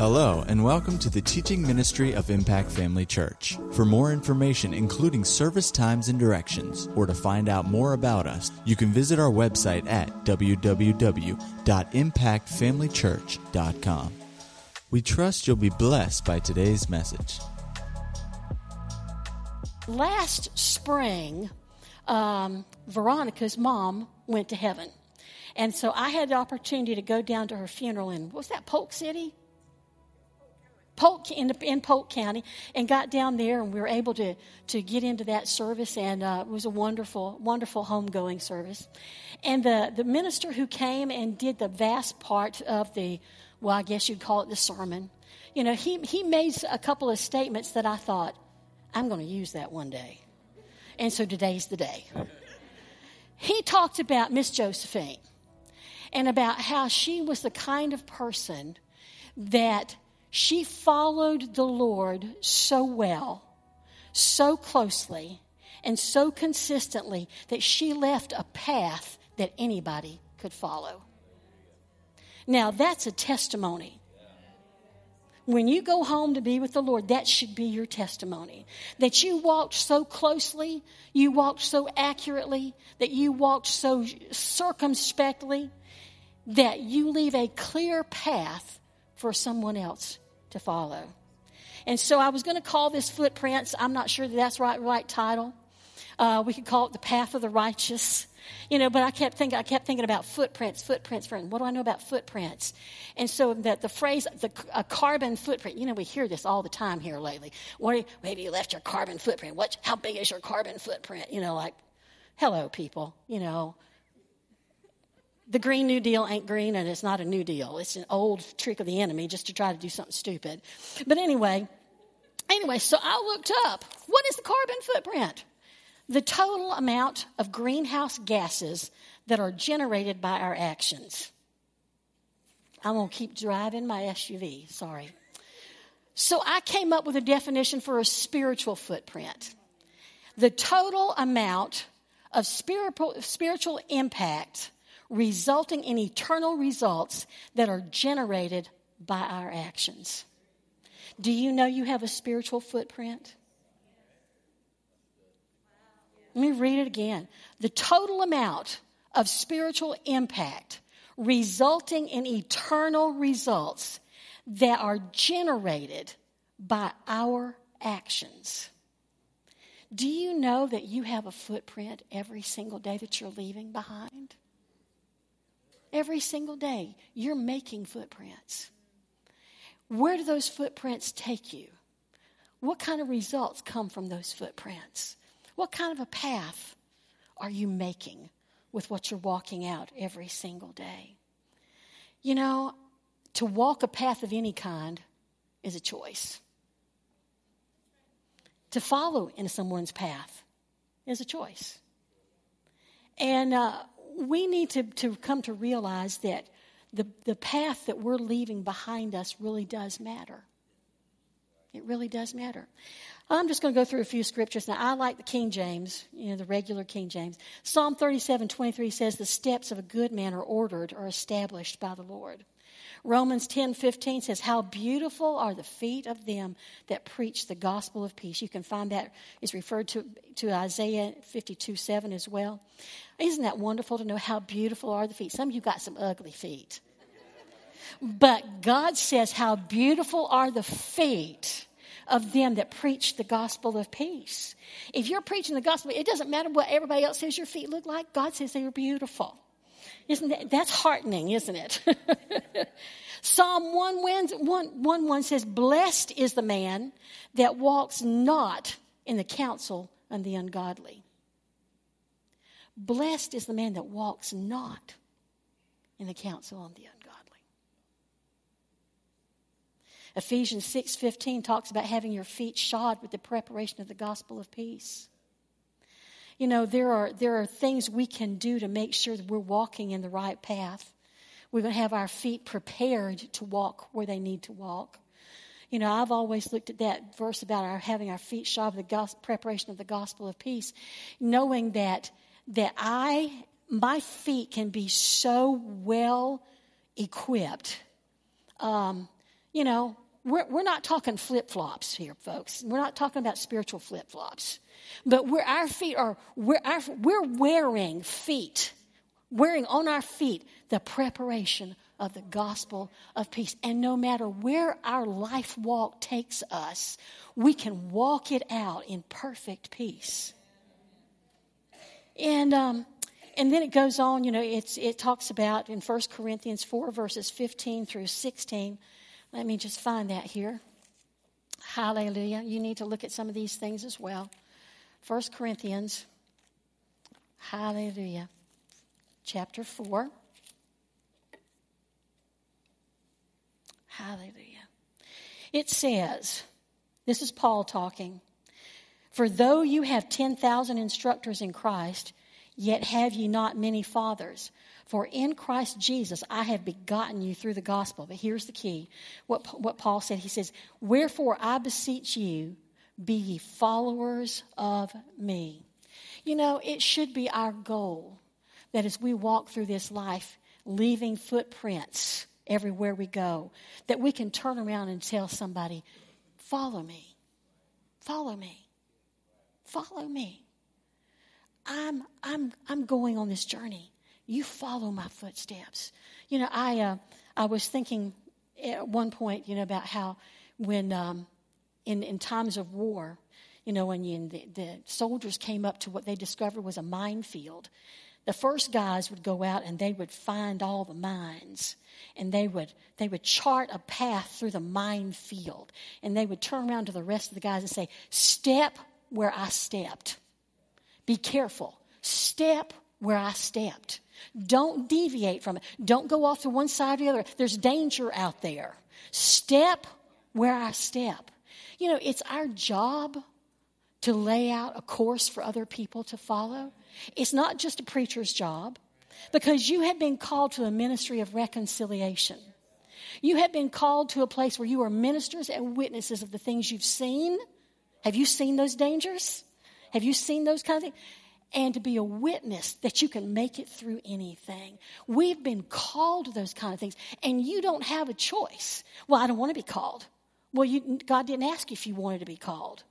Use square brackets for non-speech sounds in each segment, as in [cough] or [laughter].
Hello, and welcome to the teaching ministry of Impact Family Church. For more information, including service times and directions, or to find out more about us, you can visit our website at www.impactfamilychurch.com. We trust you'll be blessed by today's message. Last spring, um, Veronica's mom went to heaven. And so I had the opportunity to go down to her funeral in, was that Polk City? Polk in, in Polk County and got down there and we were able to, to get into that service and uh, it was a wonderful, wonderful homegoing service. And the, the minister who came and did the vast part of the, well, I guess you'd call it the sermon, you know, he, he made a couple of statements that I thought, I'm going to use that one day. And so today's the day. He talked about Miss Josephine and about how she was the kind of person that she followed the Lord so well, so closely, and so consistently that she left a path that anybody could follow. Now, that's a testimony. When you go home to be with the Lord, that should be your testimony. That you walked so closely, you walked so accurately, that you walked so circumspectly, that you leave a clear path for someone else to follow. And so I was going to call this Footprints. I'm not sure that that's right right title. Uh, we could call it the Path of the Righteous. You know, but I kept thinking, I kept thinking about footprints, footprints, friend. What do I know about footprints? And so that the phrase, the a carbon footprint. You know, we hear this all the time here lately. What? Maybe you left your carbon footprint. What? How big is your carbon footprint? You know, like, hello, people. You know, the Green New Deal ain't green and it's not a new deal. It's an old trick of the enemy just to try to do something stupid. But anyway, anyway, so I looked up what is the carbon footprint? The total amount of greenhouse gases that are generated by our actions. I'm going to keep driving my SUV, sorry. So I came up with a definition for a spiritual footprint. The total amount of spiritual, spiritual impact resulting in eternal results that are generated by our actions. Do you know you have a spiritual footprint? Let me read it again. The total amount of spiritual impact resulting in eternal results that are generated by our actions. Do you know that you have a footprint every single day that you're leaving behind? Every single day, you're making footprints. Where do those footprints take you? What kind of results come from those footprints? What kind of a path are you making with what you're walking out every single day? You know, to walk a path of any kind is a choice. To follow in someone's path is a choice. And uh, we need to, to come to realize that the, the path that we're leaving behind us really does matter. It really does matter. I'm just going to go through a few scriptures. Now, I like the King James, you know, the regular King James. Psalm 37 23 says, The steps of a good man are ordered or established by the Lord. Romans 10 15 says, How beautiful are the feet of them that preach the gospel of peace. You can find that is referred to, to Isaiah 52 7 as well. Isn't that wonderful to know how beautiful are the feet? Some of you got some ugly feet. But God says, How beautiful are the feet of them that preach the gospel of peace. If you're preaching the gospel, it doesn't matter what everybody else says your feet look like. God says they are beautiful. Isn't that, that's heartening, isn't it? [laughs] Psalm 1 1, 1 1 says, Blessed is the man that walks not in the counsel of the ungodly. Blessed is the man that walks not in the counsel of the ungodly. Ephesians 6:15 talks about having your feet shod with the preparation of the gospel of peace you know, there are, there are things we can do to make sure that we're walking in the right path. We're going to have our feet prepared to walk where they need to walk. You know, I've always looked at that verse about our having our feet shod with the gospel, preparation of the gospel of peace, knowing that that I my feet can be so well equipped. Um, you know, we're, we're not talking flip flops here, folks. We're not talking about spiritual flip flops. But we're, our feet are, we're, our, we're wearing feet, wearing on our feet the preparation of the gospel of peace. And no matter where our life walk takes us, we can walk it out in perfect peace. And, um, and then it goes on, you know, it's, it talks about in 1 Corinthians 4, verses 15 through 16. Let me just find that here. Hallelujah. You need to look at some of these things as well. 1 Corinthians, hallelujah, chapter 4. Hallelujah. It says, this is Paul talking, for though you have 10,000 instructors in Christ, yet have ye not many fathers. For in Christ Jesus I have begotten you through the gospel. But here's the key what, what Paul said. He says, Wherefore I beseech you, be ye followers of me. You know, it should be our goal that as we walk through this life, leaving footprints everywhere we go, that we can turn around and tell somebody, Follow me. Follow me. Follow me. I'm, I'm, I'm going on this journey. You follow my footsteps. You know, I, uh, I was thinking at one point, you know, about how when um, in, in times of war, you know, when you, the, the soldiers came up to what they discovered was a minefield, the first guys would go out and they would find all the mines and they would they would chart a path through the minefield and they would turn around to the rest of the guys and say step where i stepped. Be careful. Step where i stepped. Don't deviate from it. Don't go off to one side or the other. There's danger out there. Step where i step you know, it's our job to lay out a course for other people to follow. It's not just a preacher's job because you have been called to a ministry of reconciliation. You have been called to a place where you are ministers and witnesses of the things you've seen. Have you seen those dangers? Have you seen those kind of things? And to be a witness that you can make it through anything. We've been called to those kind of things, and you don't have a choice. Well, I don't want to be called. Well, you, God didn't ask if you wanted to be called.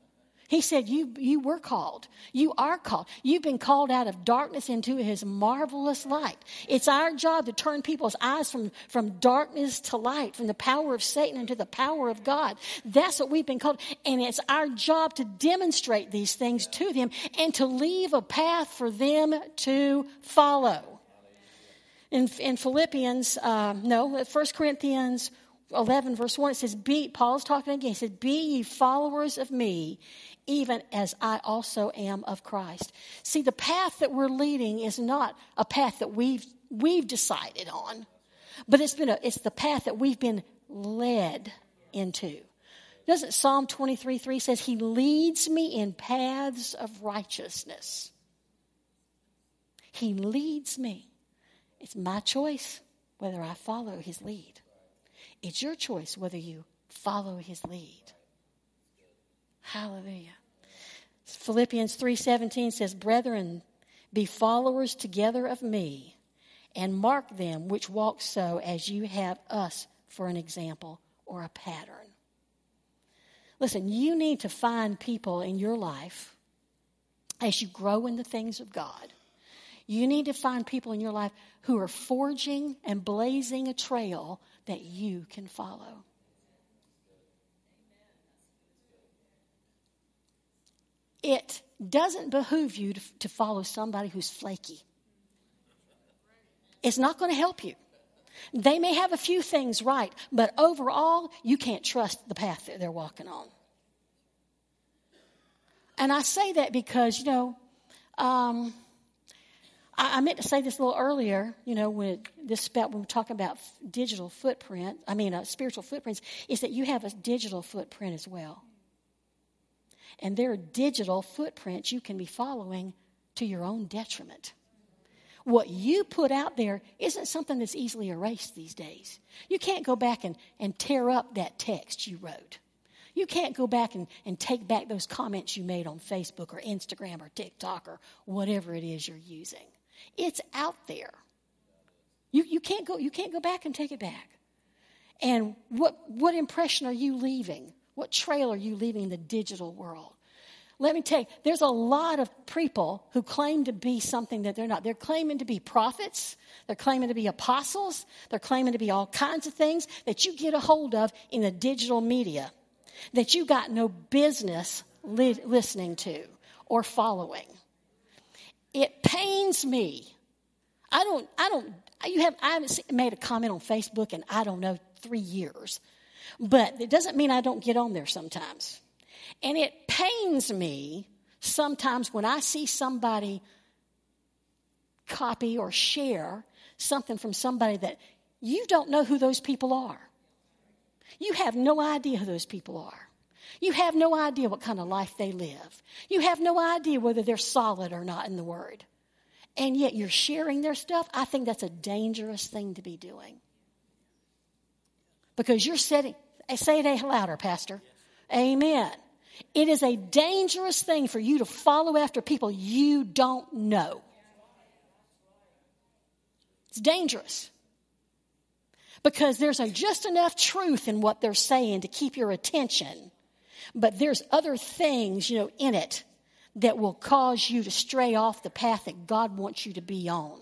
He said, you, you were called. You are called. You've been called out of darkness into His marvelous light. It's our job to turn people's eyes from, from darkness to light, from the power of Satan into the power of God. That's what we've been called. And it's our job to demonstrate these things to them and to leave a path for them to follow. In, in Philippians, uh, no, 1 Corinthians 11, verse 1, it says, Be, Paul's talking again. He said, Be ye followers of me, even as I also am of Christ. See, the path that we're leading is not a path that we've, we've decided on, but it's, been a, it's the path that we've been led into. Doesn't Psalm 23 3 says, He leads me in paths of righteousness? He leads me. It's my choice whether I follow His lead. It's your choice whether you follow his lead. Hallelujah. Philippians 3:17 says, "Brethren, be followers together of me, and mark them which walk so as you have us for an example or a pattern." Listen, you need to find people in your life as you grow in the things of God. You need to find people in your life who are forging and blazing a trail that you can follow. It doesn't behoove you to, to follow somebody who's flaky. It's not going to help you. They may have a few things right, but overall, you can't trust the path that they're walking on. And I say that because, you know, um, I, I, meant to say this a little earlier, you know, when this about when we're talking about digital footprint, I mean, uh, spiritual footprints, is that you have a digital footprint as well. And there are digital footprints you can be following to your own detriment. What you put out there isn't something that's easily erased these days. You can't go back and, and tear up that text you wrote. You can't go back and, and take back those comments you made on Facebook or Instagram or TikTok or whatever it is you're using. It's out there. You, you, can't go, you can't go back and take it back. And what, what impression are you leaving? What trail are you leaving in the digital world? Let me tell you, there's a lot of people who claim to be something that they're not. They're claiming to be prophets, they're claiming to be apostles, they're claiming to be all kinds of things that you get a hold of in the digital media that you got no business li- listening to or following. It pains me. I don't, I don't, you have, I haven't made a comment on Facebook in, I don't know, three years. But it doesn't mean I don't get on there sometimes. And it pains me sometimes when I see somebody copy or share something from somebody that you don't know who those people are. You have no idea who those people are. You have no idea what kind of life they live. You have no idea whether they're solid or not in the Word. And yet you're sharing their stuff. I think that's a dangerous thing to be doing. Because you're setting, say it louder, Pastor. Amen. It is a dangerous thing for you to follow after people you don't know. It's dangerous. Because there's a, just enough truth in what they're saying to keep your attention. But there's other things, you know, in it that will cause you to stray off the path that God wants you to be on.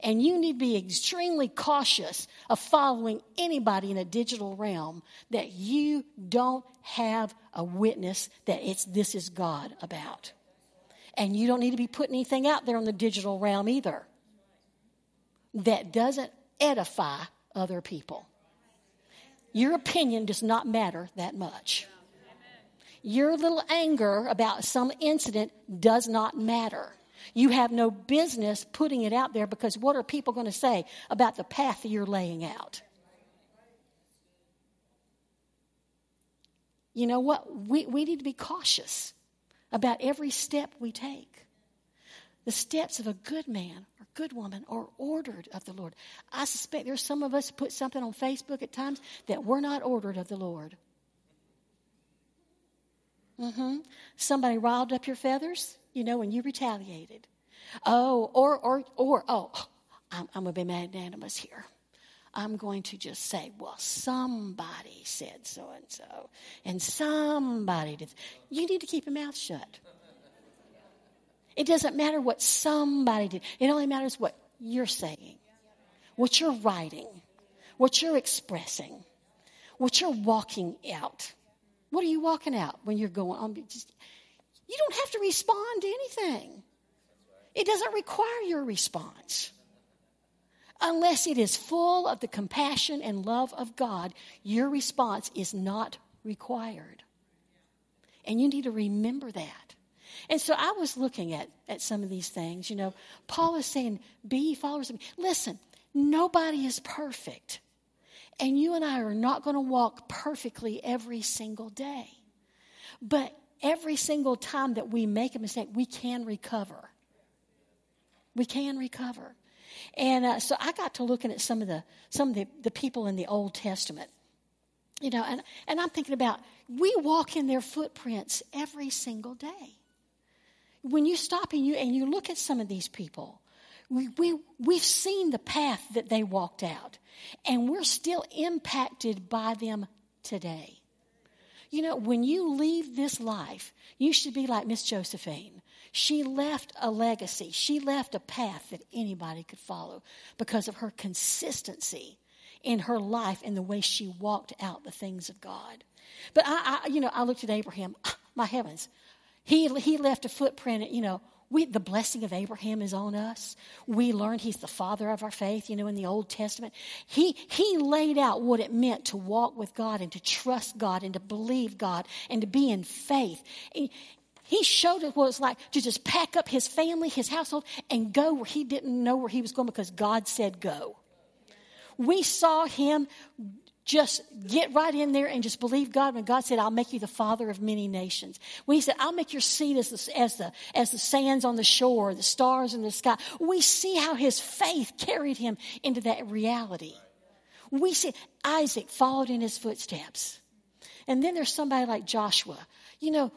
And you need to be extremely cautious of following anybody in a digital realm that you don't have a witness that it's this is God about. And you don't need to be putting anything out there in the digital realm either that doesn't edify other people. Your opinion does not matter that much. Your little anger about some incident does not matter. You have no business putting it out there because what are people going to say about the path you're laying out? You know what? We, we need to be cautious about every step we take. The steps of a good man or good woman are ordered of the Lord. I suspect there's some of us put something on Facebook at times that we're not ordered of the Lord. Mm-hmm. Somebody riled up your feathers, you know, and you retaliated. Oh, or, or, or, oh, I'm, I'm going to be magnanimous here. I'm going to just say, well, somebody said so and so, and somebody did. You need to keep your mouth shut. It doesn't matter what somebody did, it only matters what you're saying, what you're writing, what you're expressing, what you're walking out. What are you walking out when you're going? Um, just, you don't have to respond to anything. It doesn't require your response. Unless it is full of the compassion and love of God, your response is not required. And you need to remember that. And so I was looking at, at some of these things. You know, Paul is saying, be followers of me. Listen, nobody is perfect. And you and I are not going to walk perfectly every single day. But every single time that we make a mistake, we can recover. We can recover. And uh, so I got to looking at some of the some of the, the people in the Old Testament. You know, and, and I'm thinking about we walk in their footprints every single day. When you stop and you and you look at some of these people, we, we, we've seen the path that they walked out, and we're still impacted by them today. You know, when you leave this life, you should be like Miss Josephine. She left a legacy. She left a path that anybody could follow because of her consistency in her life and the way she walked out the things of God. But I, I you know, I looked at Abraham. Ah, my heavens, he he left a footprint. You know, we, the blessing of Abraham is on us. We learned he's the father of our faith, you know, in the Old Testament. He, he laid out what it meant to walk with God and to trust God and to believe God and to be in faith. He showed us what it's like to just pack up his family, his household, and go where he didn't know where he was going because God said go. We saw him just get right in there and just believe God when God said, I'll make you the father of many nations. When he said, I'll make your seed as the, as the, as the sands on the shore, the stars in the sky. We see how his faith carried him into that reality. We see Isaac followed in his footsteps. And then there's somebody like Joshua. You know,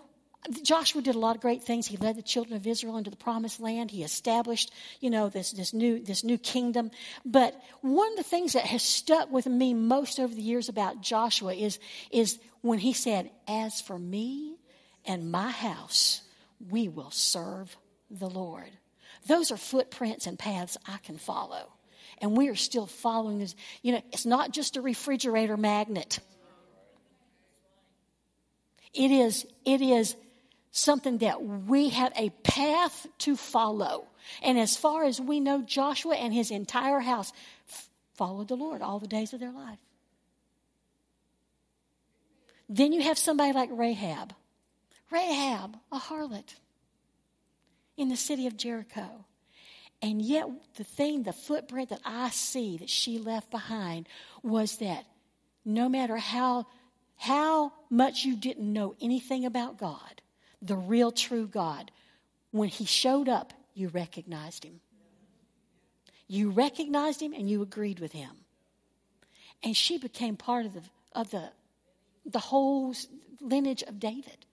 Joshua did a lot of great things. He led the children of Israel into the promised land. He established, you know, this, this new, this new kingdom. But one of the things that has stuck with me most over the years about Joshua is, is when he said, as for me and my house, we will serve the Lord. Those are footprints and paths I can follow. And we are still following this. You know, it's not just a refrigerator magnet. It is, it is something that we have a path to follow. And as far as we know, Joshua and his entire house followed the Lord all the days of their life. Then you have somebody like Rahab. Rahab, a harlot in the city of Jericho. And yet, the thing, the footprint that I see that she left behind was that no matter how, how much you didn't know anything about God, the real true God, when He showed up, you recognized Him. You recognized Him and you agreed with Him. And she became part of the, of the, the whole lineage of David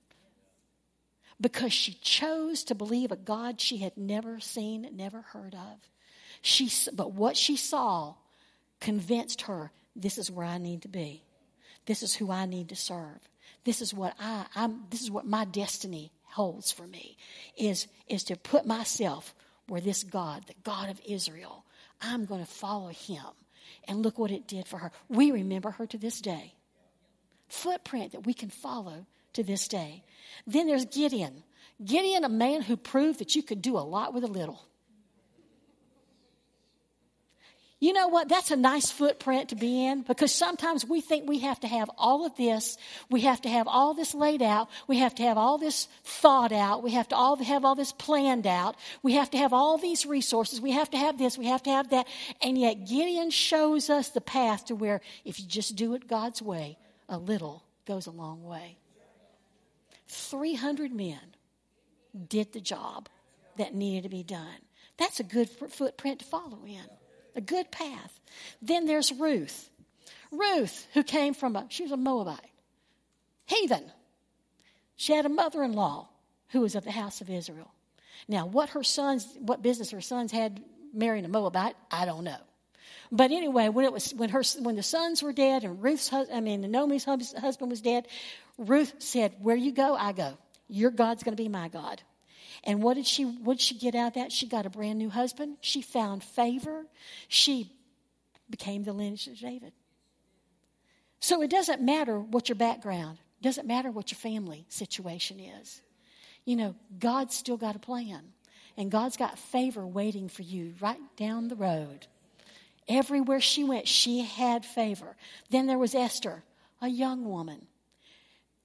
because she chose to believe a God she had never seen, never heard of. She, but what she saw convinced her this is where I need to be. This is who I need to serve. This is what I, I'm, this is what my destiny holds for me is, is to put myself where this God, the God of Israel, I'm going to follow him. And look what it did for her. We remember her to this day. Footprint that we can follow to this day. Then there's Gideon. Gideon, a man who proved that you could do a lot with a little. You know what? That's a nice footprint to be in because sometimes we think we have to have all of this. We have to have all this laid out. We have to have all this thought out. We have to all have all this planned out. We have to have all these resources. We have to have this. We have to have that. And yet Gideon shows us the path to where if you just do it God's way, a little goes a long way. 300 men did the job that needed to be done. That's a good footprint to follow in, a good path. Then there's Ruth. Ruth, who came from a, she was a Moabite, heathen. She had a mother in law who was of the house of Israel. Now, what her sons, what business her sons had marrying a Moabite, I don't know. But anyway, when it was when her when the sons were dead and Ruth's I mean Naomi's husband was dead, Ruth said, Where you go, I go. Your God's going to be my God. And what did she what did she get out of that? She got a brand new husband. She found favor. She became the lineage of David. So it doesn't matter what your background, it doesn't matter what your family situation is. You know, God's still got a plan. And God's got favor waiting for you right down the road. Everywhere she went, she had favor. Then there was Esther, a young woman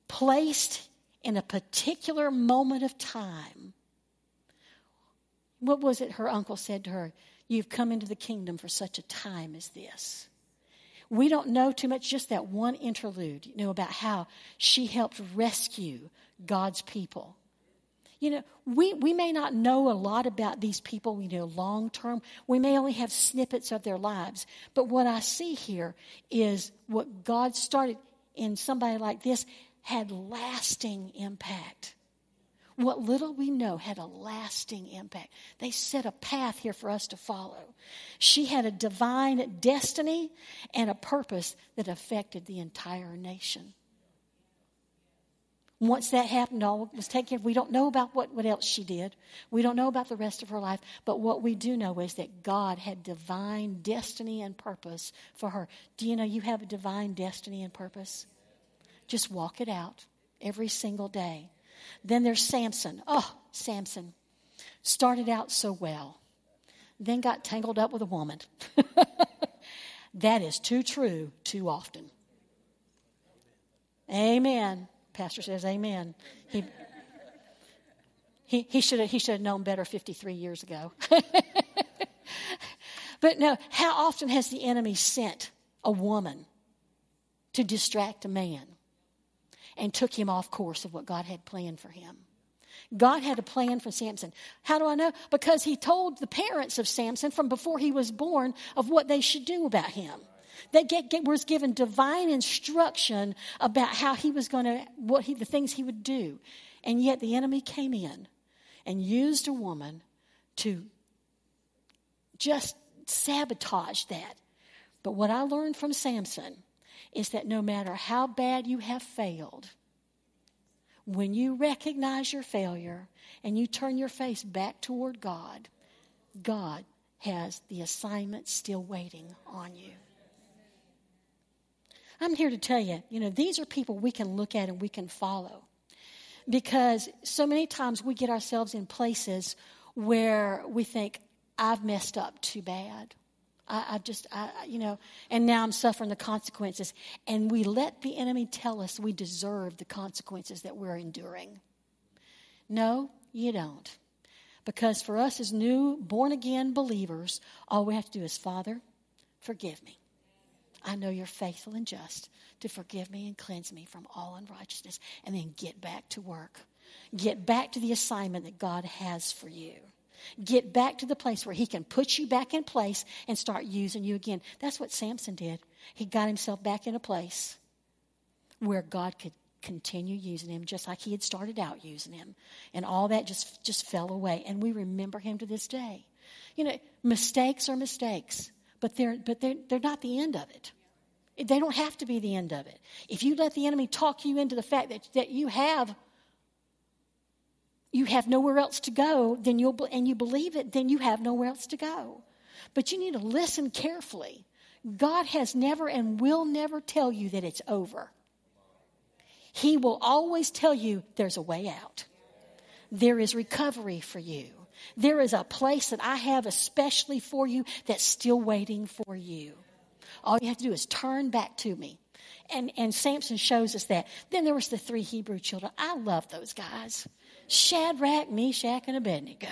placed in a particular moment of time. What was it her uncle said to her? You've come into the kingdom for such a time as this. We don't know too much, just that one interlude, you know, about how she helped rescue God's people. You know, we, we may not know a lot about these people, you know, long term. We may only have snippets of their lives. But what I see here is what God started in somebody like this had lasting impact. What little we know had a lasting impact. They set a path here for us to follow. She had a divine destiny and a purpose that affected the entire nation. Once that happened, all was taken. care of. We don't know about what, what else she did. We don't know about the rest of her life. But what we do know is that God had divine destiny and purpose for her. Do you know you have a divine destiny and purpose? Just walk it out every single day. Then there's Samson. Oh, Samson. Started out so well, then got tangled up with a woman. [laughs] that is too true too often. Amen. Pastor says amen. He, he, he should have he should have known better 53 years ago. [laughs] but no, how often has the enemy sent a woman to distract a man? And took him off course of what God had planned for him. God had a plan for Samson. How do I know? Because he told the parents of Samson from before he was born of what they should do about him. They get, get, was given divine instruction about how he was going to, what he, the things he would do. And yet the enemy came in and used a woman to just sabotage that. But what I learned from Samson is that no matter how bad you have failed, when you recognize your failure and you turn your face back toward God, God has the assignment still waiting on you. I'm here to tell you, you know, these are people we can look at and we can follow. Because so many times we get ourselves in places where we think, I've messed up too bad. I, I just, I, you know, and now I'm suffering the consequences. And we let the enemy tell us we deserve the consequences that we're enduring. No, you don't. Because for us as new, born again believers, all we have to do is, Father, forgive me. I know you're faithful and just to forgive me and cleanse me from all unrighteousness, and then get back to work. Get back to the assignment that God has for you. Get back to the place where He can put you back in place and start using you again. That's what Samson did. He got himself back in a place where God could continue using him just like he had started out using him. And all that just, just fell away. And we remember him to this day. You know, mistakes are mistakes, but they're, but they're, they're not the end of it. They don't have to be the end of it. If you let the enemy talk you into the fact that, that you have you have nowhere else to go, then you'll and you believe it, then you have nowhere else to go. But you need to listen carefully. God has never and will never tell you that it's over. He will always tell you there's a way out. There is recovery for you. There is a place that I have especially for you that's still waiting for you. All you have to do is turn back to me. And, and Samson shows us that. Then there was the three Hebrew children. I love those guys. Shadrach, Meshach, and Abednego.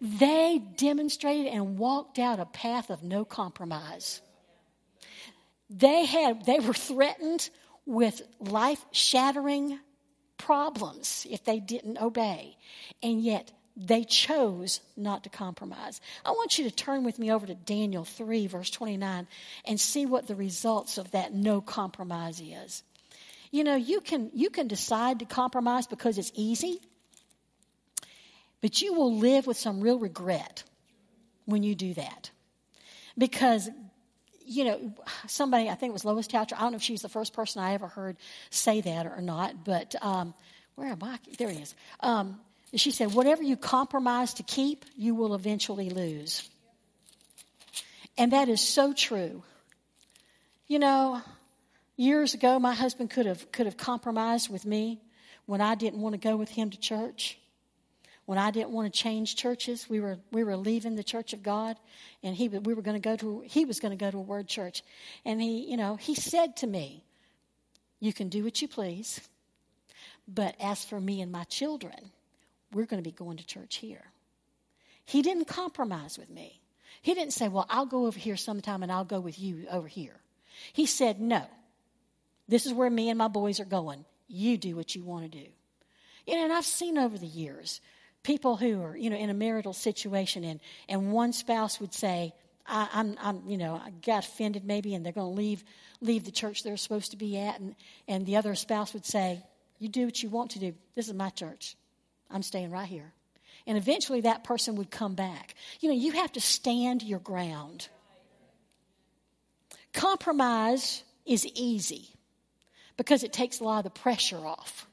They demonstrated and walked out a path of no compromise. They had they were threatened with life-shattering problems if they didn't obey. And yet they chose not to compromise. I want you to turn with me over to Daniel 3, verse 29, and see what the results of that no compromise is. You know, you can, you can decide to compromise because it's easy, but you will live with some real regret when you do that. Because, you know, somebody, I think it was Lois Toucher, I don't know if she's the first person I ever heard say that or not, but um, where am I? There he is. Um, she said, whatever you compromise to keep, you will eventually lose. And that is so true. You know, years ago, my husband could have, could have compromised with me when I didn't want to go with him to church when I didn't want to change churches, we were we were leaving the Church of God, and he we were going to go to he was going to go to a Word Church, and he you know he said to me, "You can do what you please, but as for me and my children, we're going to be going to church here." He didn't compromise with me. He didn't say, "Well, I'll go over here sometime, and I'll go with you over here." He said, "No, this is where me and my boys are going. You do what you want to do." You know, and I've seen over the years people who are, you know, in a marital situation and, and one spouse would say, I, am I'm, I'm, you know, I got offended maybe and they're going to leave, leave the church they're supposed to be at. And, and the other spouse would say, you do what you want to do. This is my church. I'm staying right here. And eventually that person would come back. You know, you have to stand your ground. Compromise is easy because it takes a lot of the pressure off.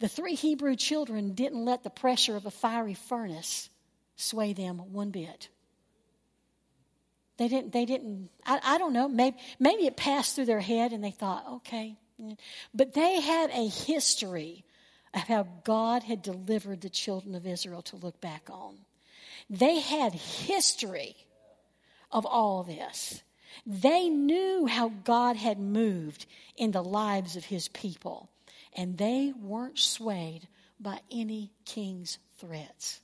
The three Hebrew children didn't let the pressure of a fiery furnace sway them one bit. They didn't, they didn't, I, I don't know, maybe, maybe it passed through their head and they thought, okay. But they had a history of how God had delivered the children of Israel to look back on. They had history of all this. They knew how God had moved in the lives of his people and they weren't swayed by any king's threats.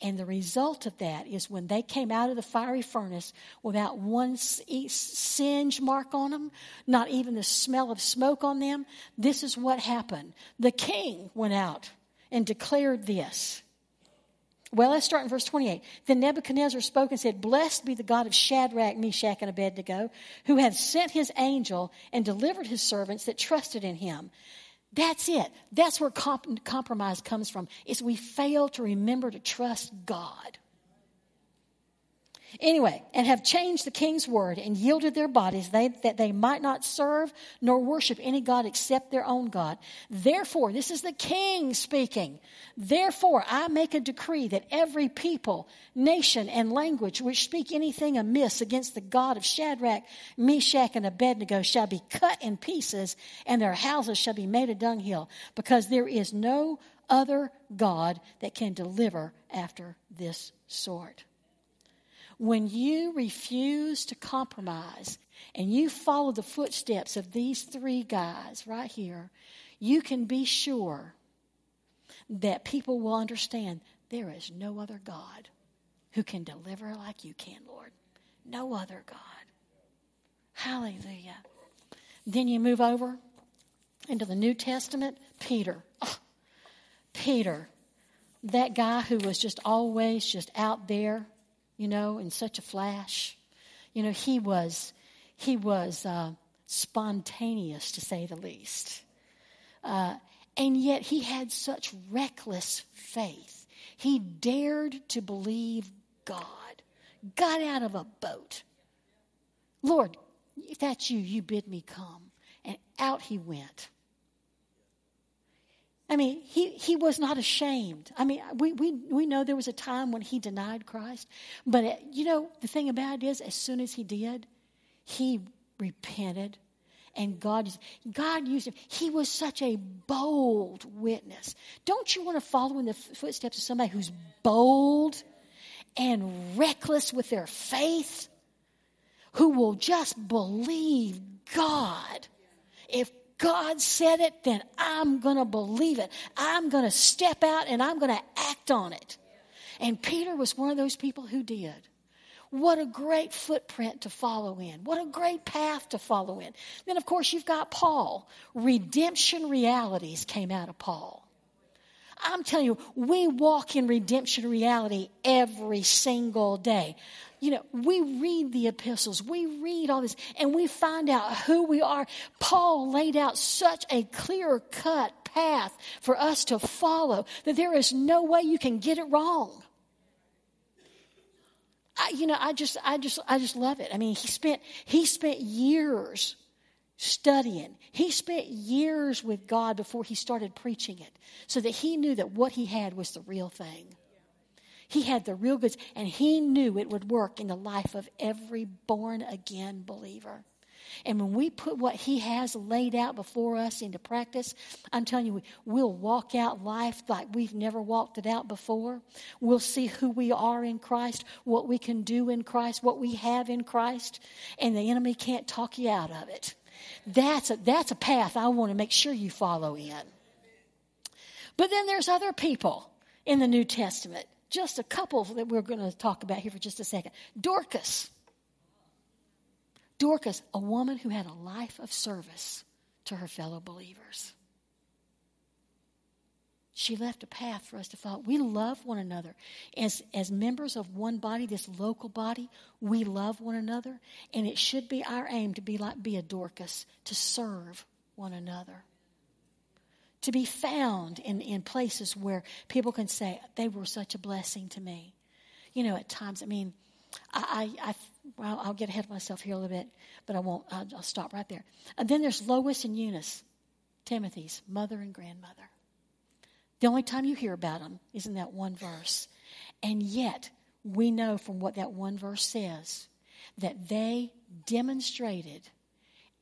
And the result of that is when they came out of the fiery furnace without one singe mark on them, not even the smell of smoke on them, this is what happened. The king went out and declared this. Well, let's start in verse 28. Then Nebuchadnezzar spoke and said, Blessed be the God of Shadrach, Meshach, and Abednego, who hath sent his angel and delivered his servants that trusted in him. That's it. That's where comp- compromise comes from. Is we fail to remember to trust God. Anyway, and have changed the king's word and yielded their bodies they, that they might not serve nor worship any God except their own God. Therefore, this is the king speaking. Therefore, I make a decree that every people, nation, and language which speak anything amiss against the God of Shadrach, Meshach, and Abednego shall be cut in pieces, and their houses shall be made a dunghill, because there is no other God that can deliver after this sort. When you refuse to compromise and you follow the footsteps of these three guys right here, you can be sure that people will understand there is no other God who can deliver like you can, Lord. No other God. Hallelujah. Then you move over into the New Testament, Peter. Oh, Peter, that guy who was just always just out there you know, in such a flash. You know, he was he was uh, spontaneous to say the least, uh, and yet he had such reckless faith. He dared to believe God. Got out of a boat. Lord, if that's you, you bid me come. And out he went. I mean, he, he was not ashamed. I mean, we, we, we know there was a time when he denied Christ. But, it, you know, the thing about it is, as soon as he did, he repented. And God, God used him. He was such a bold witness. Don't you want to follow in the footsteps of somebody who's bold and reckless with their faith? Who will just believe God if God said it, then I'm going to believe it. I'm going to step out and I'm going to act on it. And Peter was one of those people who did. What a great footprint to follow in. What a great path to follow in. Then, of course, you've got Paul. Redemption realities came out of Paul. I'm telling you, we walk in redemption reality every single day you know, we read the epistles, we read all this, and we find out who we are. Paul laid out such a clear cut path for us to follow that there is no way you can get it wrong. I, you know, I just, I just, I just love it. I mean, he spent, he spent years studying. He spent years with God before he started preaching it so that he knew that what he had was the real thing. He had the real goods, and he knew it would work in the life of every born again believer. And when we put what he has laid out before us into practice, I'm telling you, we'll walk out life like we've never walked it out before. We'll see who we are in Christ, what we can do in Christ, what we have in Christ, and the enemy can't talk you out of it. That's a, that's a path I want to make sure you follow in. But then there's other people in the New Testament just a couple that we're going to talk about here for just a second. Dorcas. Dorcas, a woman who had a life of service to her fellow believers. She left a path for us to follow. We love one another. As, as members of one body, this local body, we love one another. And it should be our aim to be like be a Dorcas, to serve one another to be found in, in places where people can say, they were such a blessing to me. You know, at times, I mean, I, I, I well, I'll get ahead of myself here a little bit, but I won't. I'll, I'll stop right there. And then there's Lois and Eunice, Timothy's mother and grandmother. The only time you hear about them is in that one verse. And yet, we know from what that one verse says that they demonstrated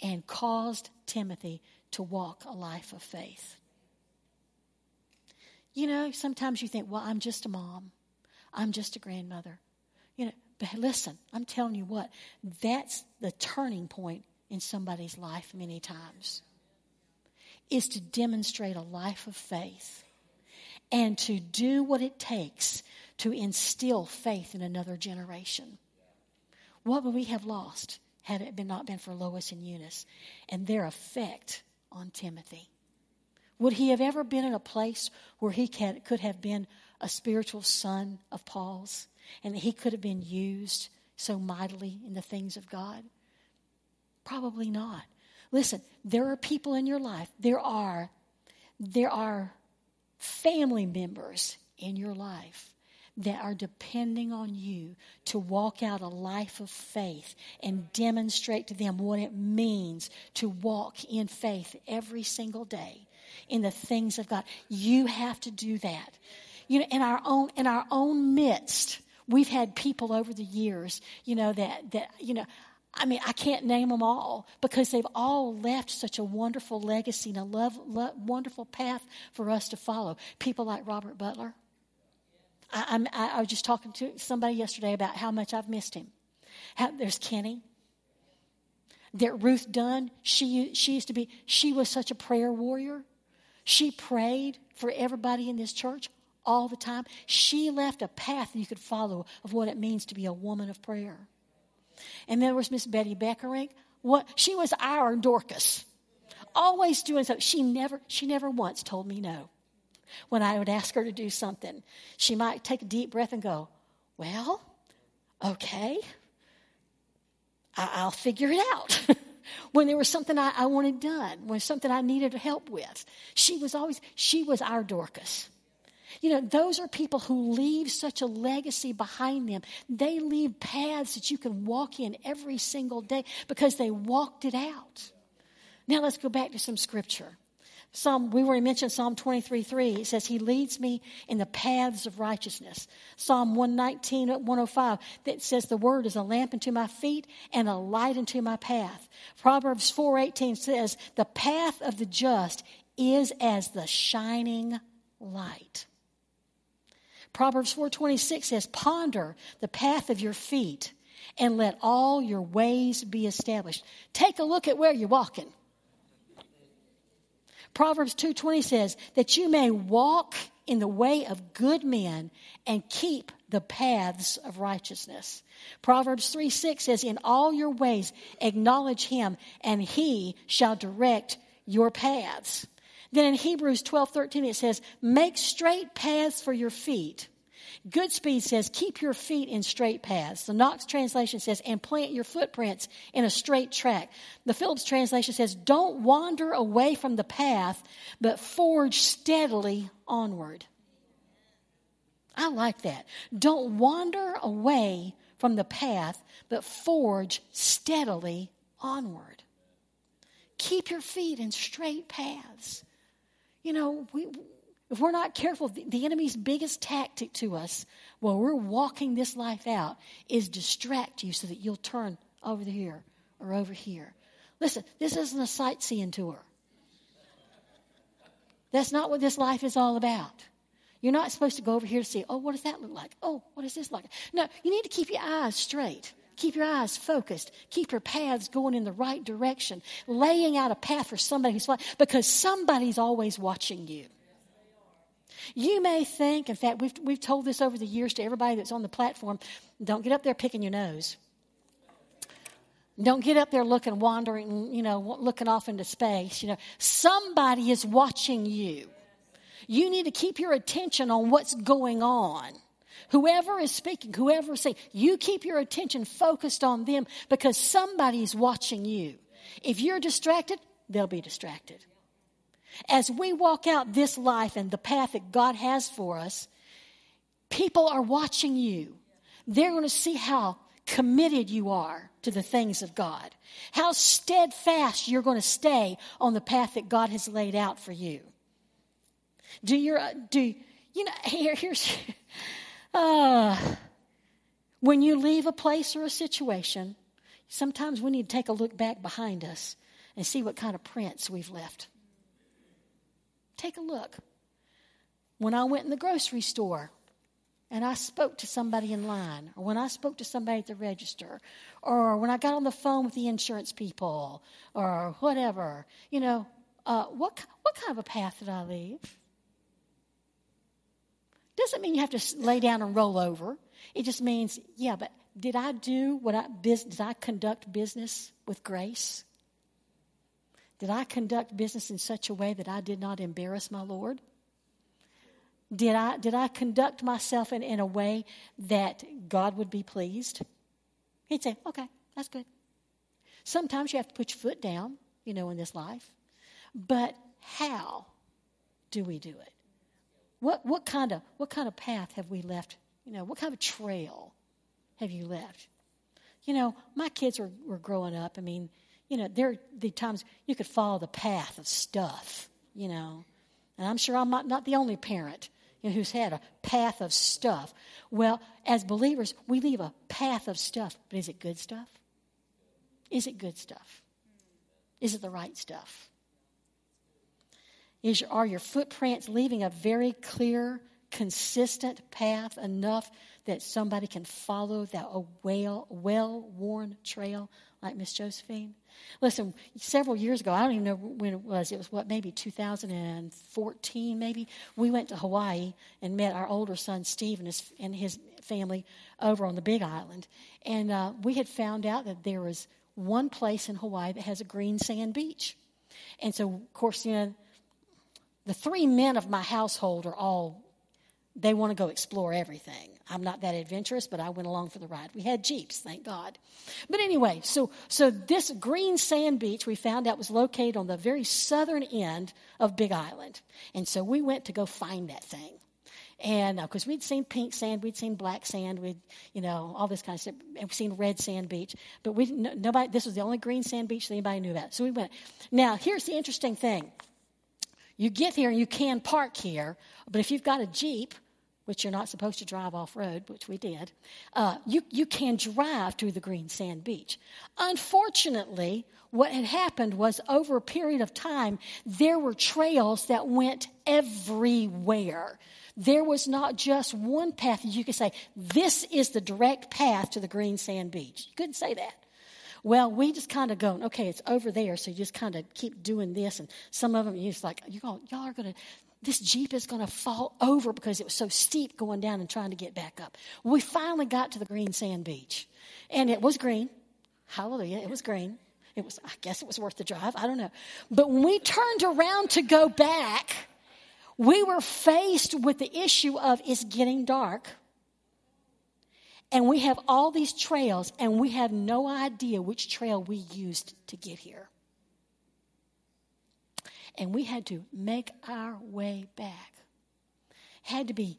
and caused Timothy to walk a life of faith. You know, sometimes you think, well, I'm just a mom, I'm just a grandmother. You know, but listen, I'm telling you what, that's the turning point in somebody's life many times. Is to demonstrate a life of faith and to do what it takes to instill faith in another generation. What would we have lost had it been not been for Lois and Eunice and their effect on Timothy? Would he have ever been in a place where he can, could have been a spiritual son of Paul's and he could have been used so mightily in the things of God? Probably not. Listen, there are people in your life, there are there are family members in your life that are depending on you to walk out a life of faith and demonstrate to them what it means to walk in faith every single day in the things of God. You have to do that. You know, in our own in our own midst, we've had people over the years, you know, that that you know, I mean, I can't name them all because they've all left such a wonderful legacy and a love, love, wonderful path for us to follow. People like Robert Butler. I, I, I, was just talking to somebody yesterday about how much I've missed him. How, there's Kenny. There, Ruth Dunn. She she used to be. She was such a prayer warrior. She prayed for everybody in this church all the time. She left a path you could follow of what it means to be a woman of prayer. And there was Miss Betty Beckerink. What she was our Dorcas, always doing something. She never she never once told me no. When I would ask her to do something, she might take a deep breath and go, "Well, okay, I, will figure it out." [laughs] when there was something I, I wanted done, when something I needed help with, she was always she was our Dorcas. You know, those are people who leave such a legacy behind them. They leave paths that you can walk in every single day because they walked it out. Now let's go back to some scripture. Psalm, we already mentioned Psalm 23 3. It says, He leads me in the paths of righteousness. Psalm 119 105 that says, The word is a lamp unto my feet and a light unto my path. Proverbs 4 18 says, The path of the just is as the shining light. Proverbs 4:26 says, "Ponder the path of your feet and let all your ways be established." Take a look at where you're walking. Proverbs 2:20 says that you may walk in the way of good men and keep the paths of righteousness. Proverbs 3 6 says, In all your ways acknowledge him, and he shall direct your paths. Then in Hebrews 12 13, it says, Make straight paths for your feet. Goodspeed says, Keep your feet in straight paths. The Knox translation says, And plant your footprints in a straight track. The Phillips translation says, Don't wander away from the path, but forge steadily onward. I like that. Don't wander away from the path, but forge steadily onward. Keep your feet in straight paths. You know, we, if we're not careful, the, enemy's biggest tactic to us while we're walking this life out is distract you so that you'll turn over here or over here. Listen, this isn't a sightseeing tour. That's not what this life is all about. You're not supposed to go over here to see, oh, what does that look like? Oh, what is this like? No, you need to keep your eyes straight. Keep your eyes focused. Keep your paths going in the right direction. Laying out a path for somebody who's because somebody's always watching you. You may think, in fact, we've, we've told this over the years to everybody that's on the platform don't get up there picking your nose. Don't get up there looking, wandering, you know, looking off into space. You know, somebody is watching you. You need to keep your attention on what's going on. Whoever is speaking, whoever is saying, you keep your attention focused on them because somebody's watching you. If you're distracted, they'll be distracted. As we walk out this life and the path that God has for us, people are watching you. They're going to see how committed you are to the things of God, how steadfast you're going to stay on the path that God has laid out for you. Do your do you know? [laughs] Here, here's [laughs] uh, when you leave a place or a situation. Sometimes we need to take a look back behind us and see what kind of prints we've left. Take a look. When I went in the grocery store and I spoke to somebody in line, or when I spoke to somebody at the register, or when I got on the phone with the insurance people, or whatever, you know, uh, what, what kind of a path did I leave? Doesn't mean you have to lay down and roll over. It just means, yeah, but did I do what I, did I conduct business with grace? Did I conduct business in such a way that I did not embarrass my Lord? Did I, did I conduct myself in, in a way that God would be pleased? He'd say, okay, that's good. Sometimes you have to put your foot down, you know, in this life. But how? do we do it? What, what, kind of, what kind of path have we left? You know, what kind of trail have you left? You know, my kids were, were growing up. I mean, you know, there are the times you could follow the path of stuff, you know. And I'm sure I'm not, not the only parent you know, who's had a path of stuff. Well, as believers, we leave a path of stuff, but is it good stuff? Is it good stuff? Is it the right stuff? Is, are your footprints leaving a very clear, consistent path enough that somebody can follow that a well, well-worn trail like Miss Josephine? Listen, several years ago, I don't even know when it was. It was what, maybe 2014, maybe. We went to Hawaii and met our older son, Steve, and his, and his family over on the Big Island. And uh, we had found out that there was one place in Hawaii that has a green sand beach. And so, of course, you know, the three men of my household are all, they want to go explore everything. I'm not that adventurous, but I went along for the ride. We had Jeeps, thank God. But anyway, so, so this green sand beach we found out was located on the very southern end of Big Island. And so we went to go find that thing. And because uh, we'd seen pink sand, we'd seen black sand, we'd, you know, all this kind of stuff. and We've seen red sand beach. But we, nobody, this was the only green sand beach that anybody knew about. So we went. Now, here's the interesting thing. You get here and you can park here, but if you've got a Jeep, which you're not supposed to drive off road, which we did, uh, you, you can drive through the green sand beach. Unfortunately, what had happened was over a period of time, there were trails that went everywhere. There was not just one path you could say, this is the direct path to the green sand beach. You couldn't say that. Well, we just kind of go, okay, it's over there, so you just kind of keep doing this. And some of them, you're just like, you y'all are going to, this Jeep is going to fall over because it was so steep going down and trying to get back up. We finally got to the green sand beach, and it was green. Hallelujah, it was green. It was, I guess it was worth the drive. I don't know. But when we turned around to go back, we were faced with the issue of it's getting dark and we have all these trails, and we have no idea which trail we used to get here. And we had to make our way back. Had to be,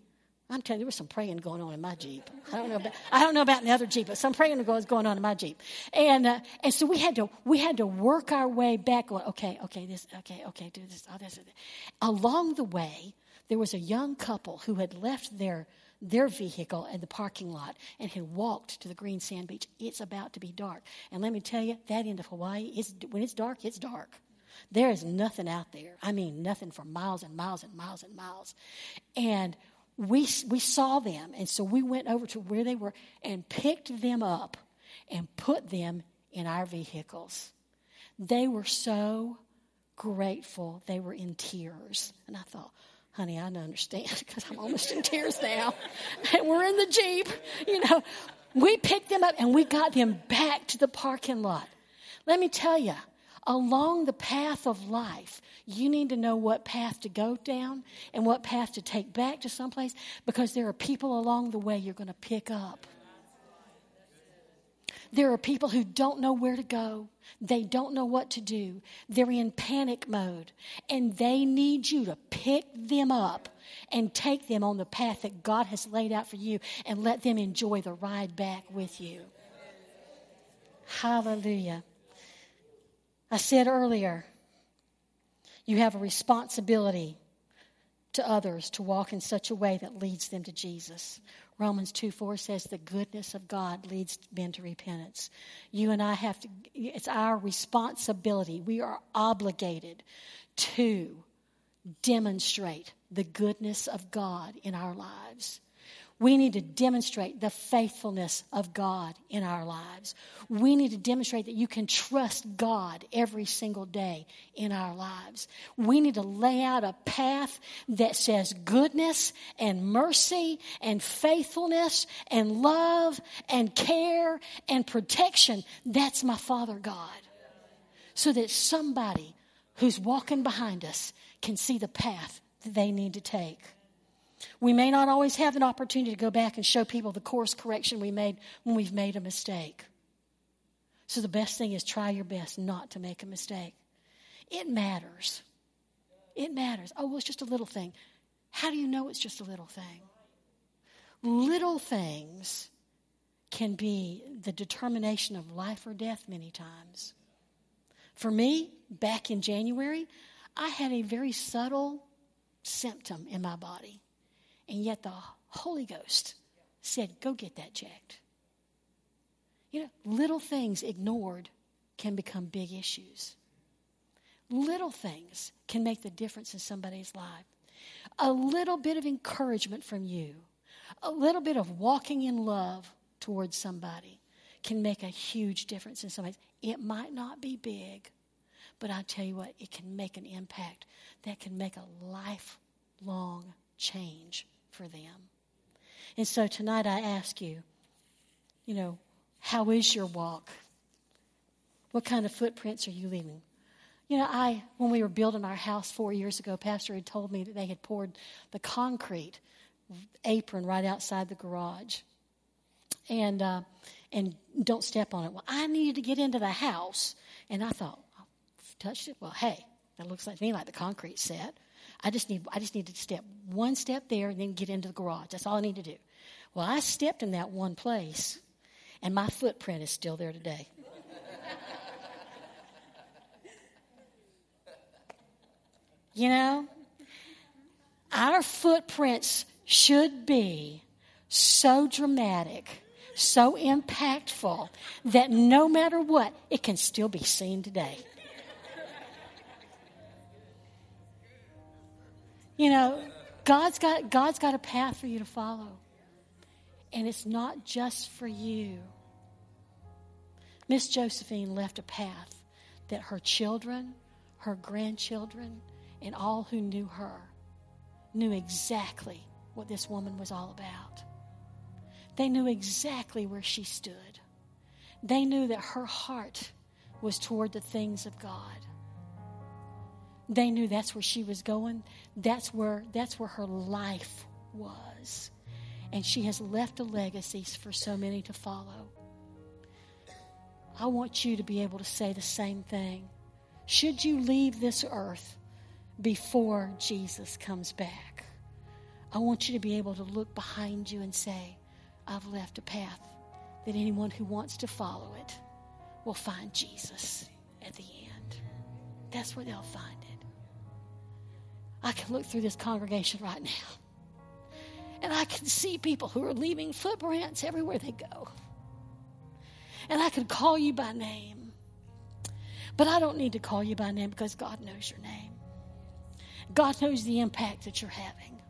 I'm telling you, there was some praying going on in my Jeep. I don't know about, I don't know about the other Jeep, but some praying was going on in my Jeep. And, uh, and so we had to, we had to work our way back going, okay, okay, this, okay, okay, do this, oh, this. Along the way, there was a young couple who had left their their vehicle in the parking lot and had walked to the green sand beach. It's about to be dark. And let me tell you, that end of Hawaii, is, when it's dark, it's dark. There is nothing out there. I mean, nothing for miles and miles and miles and miles. And we, we saw them. And so we went over to where they were and picked them up and put them in our vehicles. They were so grateful. They were in tears. And I thought, honey, I don't understand [laughs] because I'm almost in tears now. [laughs] And we're in the Jeep, you know. We picked them up and we got them back to the parking lot. Let me tell you, along the path of life, you need to know what path to go down and what path to take back to someplace because there are people along the way you're going to pick up. There are people who don't know where to go. They don't know what to do. They're in panic mode. And they need you to pick them up and take them on the path that God has laid out for you and let them enjoy the ride back with you. Hallelujah. I said earlier, you have a responsibility to others to walk in such a way that leads them to Jesus. Romans 2 4 says the goodness of God leads men to repentance. You and I have to, it's our responsibility. We are obligated to demonstrate the goodness of God in our lives. We need to demonstrate the faithfulness of God in our lives. We need to demonstrate that you can trust God every single day in our lives. We need to lay out a path that says goodness and mercy and faithfulness and love and care and protection. That's my Father God. So that somebody who's walking behind us can see the path that they need to take. We may not always have an opportunity to go back and show people the course correction we made when we've made a mistake. So the best thing is try your best not to make a mistake. It matters. It matters. Oh, well, it's just a little thing. How do you know it's just a little thing? Little things can be the determination of life or death many times. For me, back in January, I had a very subtle symptom in my body, and yet the Holy Ghost said, Go get that checked. You know, little things ignored can become big issues. Little things can make the difference in somebody's life. A little bit of encouragement from you, a little bit of walking in love towards somebody can make a huge difference in somebody's. It might not be big, but I'll tell you what, it can make an impact that can make a lifelong change for them. And so tonight I ask you, you know, how is your walk? What kind of footprints are you leaving? You know, I when we were building our house four years ago, Pastor had told me that they had poured the concrete apron right outside the garage, and uh, and don't step on it. Well, I needed to get into the house, and I thought, oh, touched it. Well, hey, that looks like to me like the concrete set. I just need I just need to step one step there and then get into the garage. That's all I need to do. Well, I stepped in that one place, and my footprint is still there today. [laughs] you know, our footprints should be so dramatic, so impactful that no matter what, it can still be seen today. You know, God's got, God's got a path for you to follow. And it's not just for you. Miss Josephine left a path that her children, her grandchildren, and all who knew her knew exactly what this woman was all about. They knew exactly where she stood. They knew that her heart was toward the things of God. They knew that's where she was going. That's where that's where her life was. And she has left a legacy for so many to follow. I want you to be able to say the same thing. Should you leave this earth before Jesus comes back, I want you to be able to look behind you and say, I've left a path that anyone who wants to follow it will find Jesus at the end. That's where they'll find it. I can look through this congregation right now. And I can see people who are leaving footprints everywhere they go. And I can call you by name. But I don't need to call you by name because God knows your name. God knows the impact that you're having.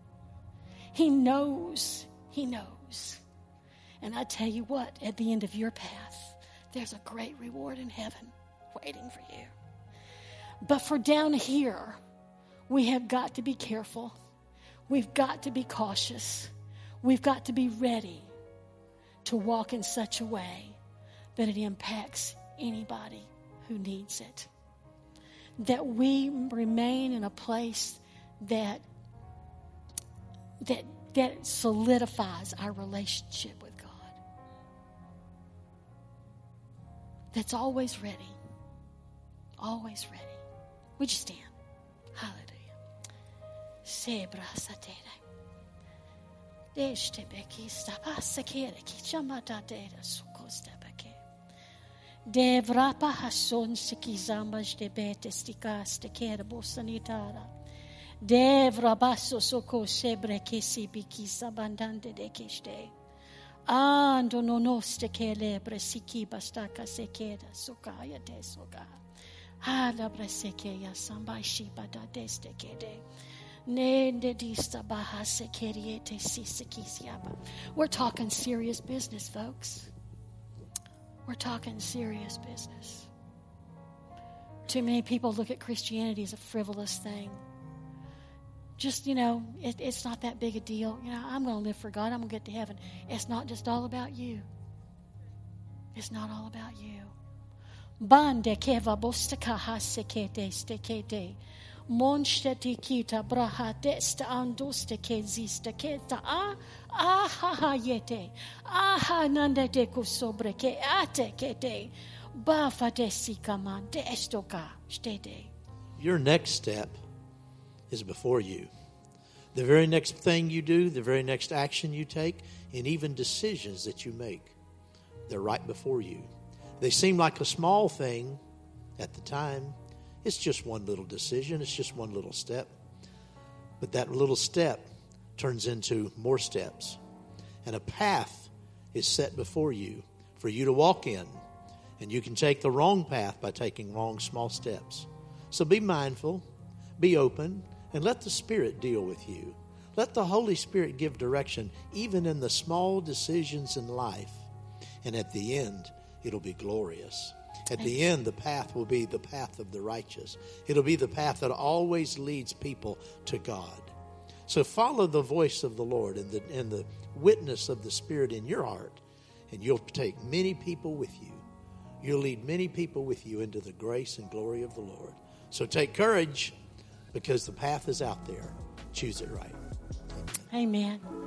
He knows. He knows. And I tell you what, at the end of your path, there's a great reward in heaven waiting for you. But for down here, we have got to be careful. We've got to be cautious. We've got to be ready to walk in such a way that it impacts anybody who needs it. That we remain in a place that that that solidifies our relationship with God. That's always ready. Always ready. Would you stand? sebra satere. Dește pe chista pasă chere, chicia mata dera su costa pe che. Devra paha son se chizamba de bete sticaste chere sanitara. Devra basso soco sebre che si bichisa bandante de chiste. Ando nonoste che lebre si chiba stacca se chieda sucaia de suca. Alabra se cheia samba și bada deste chede. We're talking serious business, folks. We're talking serious business. Too many people look at Christianity as a frivolous thing. Just, you know, it, it's not that big a deal. You know, I'm going to live for God. I'm going to get to heaven. It's not just all about you. It's not all about you. Braha anduste ke zista a aha yete aha kusobre ke ate stede. Your next step is before you. The very next thing you do, the very next action you take, and even decisions that you make, they're right before you. They seem like a small thing at the time. It's just one little decision, it's just one little step. But that little step turns into more steps. And a path is set before you for you to walk in. And you can take the wrong path by taking wrong small steps. So be mindful, be open, and let the Spirit deal with you. Let the Holy Spirit give direction even in the small decisions in life. And at the end, it'll be glorious. At the end, the path will be the path of the righteous. It'll be the path that always leads people to God. So follow the voice of the Lord and the, and the witness of the Spirit in your heart, and you'll take many people with you. You'll lead many people with you into the grace and glory of the Lord. So take courage because the path is out there. Choose it right. Amen.